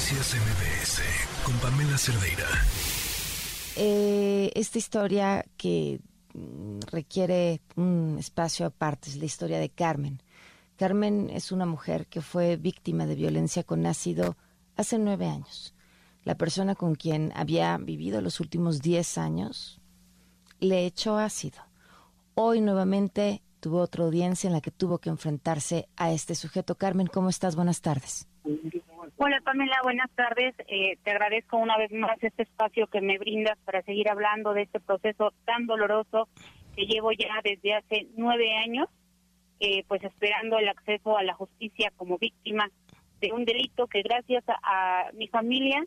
Noticias MBS con Pamela Cerdeira. Eh, esta historia que mm, requiere un espacio aparte es la historia de Carmen. Carmen es una mujer que fue víctima de violencia con ácido hace nueve años. La persona con quien había vivido los últimos diez años le echó ácido. Hoy nuevamente tuvo otra audiencia en la que tuvo que enfrentarse a este sujeto. Carmen, ¿cómo estás? Buenas tardes. Hola Pamela, buenas tardes. Eh, te agradezco una vez más este espacio que me brindas para seguir hablando de este proceso tan doloroso que llevo ya desde hace nueve años, eh, pues esperando el acceso a la justicia como víctima de un delito que gracias a, mi familia,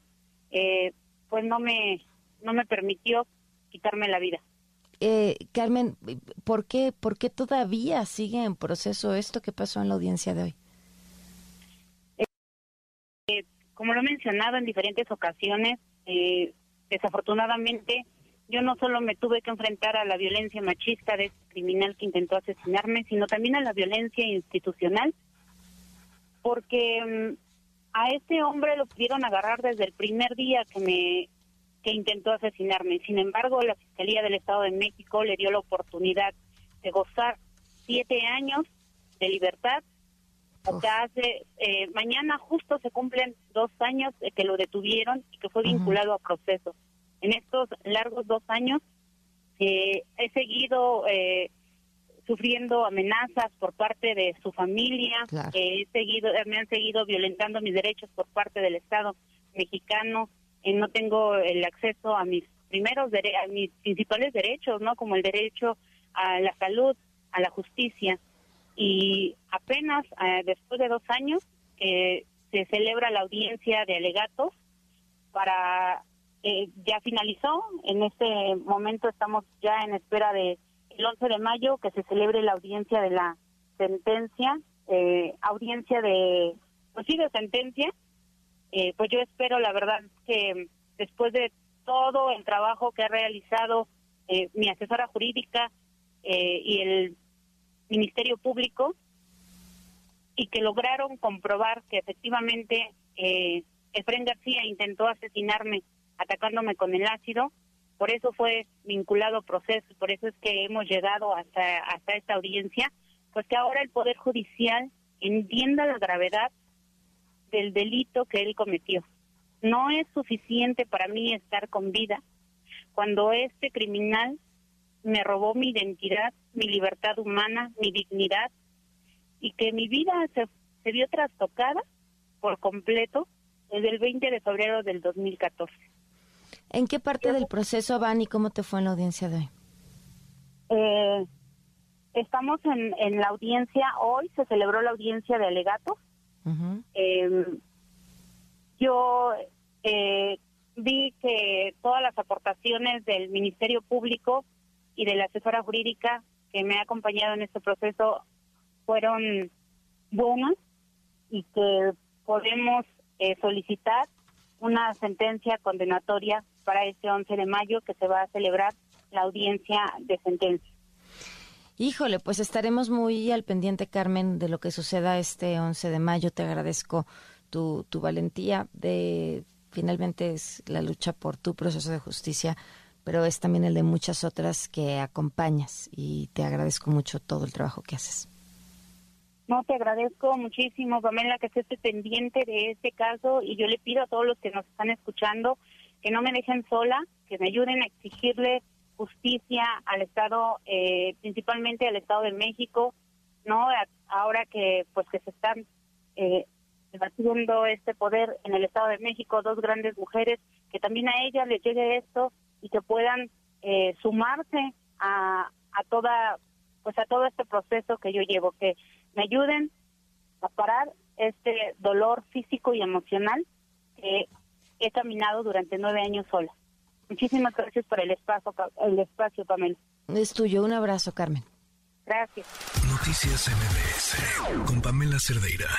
eh, pues no me no me permitió quitarme la vida. Eh, Carmen, ¿por qué, ¿por qué todavía sigue en proceso esto que pasó en la audiencia de hoy? Eh, como lo he mencionado en diferentes ocasiones, eh, desafortunadamente yo no solo me tuve que enfrentar a la violencia machista de este criminal que intentó asesinarme, sino también a la violencia institucional, porque mm, a este hombre lo pudieron agarrar desde el primer día que me que intentó asesinarme. Sin embargo, la Fiscalía del Estado de México le dio la oportunidad de gozar siete años de libertad. O sea, hace, eh, mañana justo se cumplen dos años que lo detuvieron y que fue vinculado a proceso. En estos largos dos años eh, he seguido eh, sufriendo amenazas por parte de su familia, he seguido, me han seguido violentando mis derechos por parte del Estado mexicano, eh, no tengo el acceso a mis primeros a mis principales derechos, ¿no? Como el derecho a la salud, a la justicia. Y apenas eh, después de dos años que se celebra la audiencia de alegatos para eh, ya finalizó. En este momento estamos ya en espera de el 11 de mayo que se celebre la audiencia de la sentencia, audiencia de pues sí de sentencia eh, pues yo espero, la verdad, que después de todo el trabajo que ha realizado eh, mi asesora jurídica eh, y el Ministerio Público, y que lograron comprobar que efectivamente eh, Efren García intentó asesinarme atacándome con el ácido, por eso fue vinculado proceso, por eso es que hemos llegado hasta, hasta esta audiencia, pues que ahora el Poder Judicial entienda la gravedad del delito que él cometió. No es suficiente para mí estar con vida cuando este criminal me robó mi identidad, mi libertad humana, mi dignidad y que mi vida se, se vio trastocada por completo desde el 20 de febrero del 2014. ¿En qué parte del proceso van y cómo te fue en la audiencia de hoy? Eh, estamos en, en la audiencia, hoy se celebró la audiencia de alegatos Em, yo eh, vi que todas las aportaciones del Ministerio Público y de la asesora jurídica que me ha acompañado en este proceso fueron buenas y que podemos eh, solicitar una sentencia condenatoria para este 11 de mayo que se va a celebrar la audiencia de sentencia. Híjole, pues estaremos muy al pendiente, Carmen, de lo que suceda este 11 de mayo. Te agradezco tu, tu valentía de finalmente es la lucha por tu proceso de justicia, pero es también el de muchas otras que acompañas y te agradezco mucho todo el trabajo que haces. No, te agradezco muchísimo, Pamela, que estés pendiente de este caso y yo le pido a todos los que nos están escuchando que no me dejen sola, que me ayuden a exigirle justicia al Estado, eh, principalmente al Estado de México, no ahora que pues que se están eh, debatiendo este poder en el Estado de México, dos grandes mujeres, que también a ellas les llegue esto y que puedan eh, sumarse a, a toda pues a todo este proceso que yo llevo, que me ayuden a parar este dolor físico y emocional que he caminado durante nueve años sola. Muchísimas gracias por el espacio, el espacio, Pamela. Es tuyo. Un abrazo, Carmen. Gracias. Noticias MBS con Pamela Cerdeira.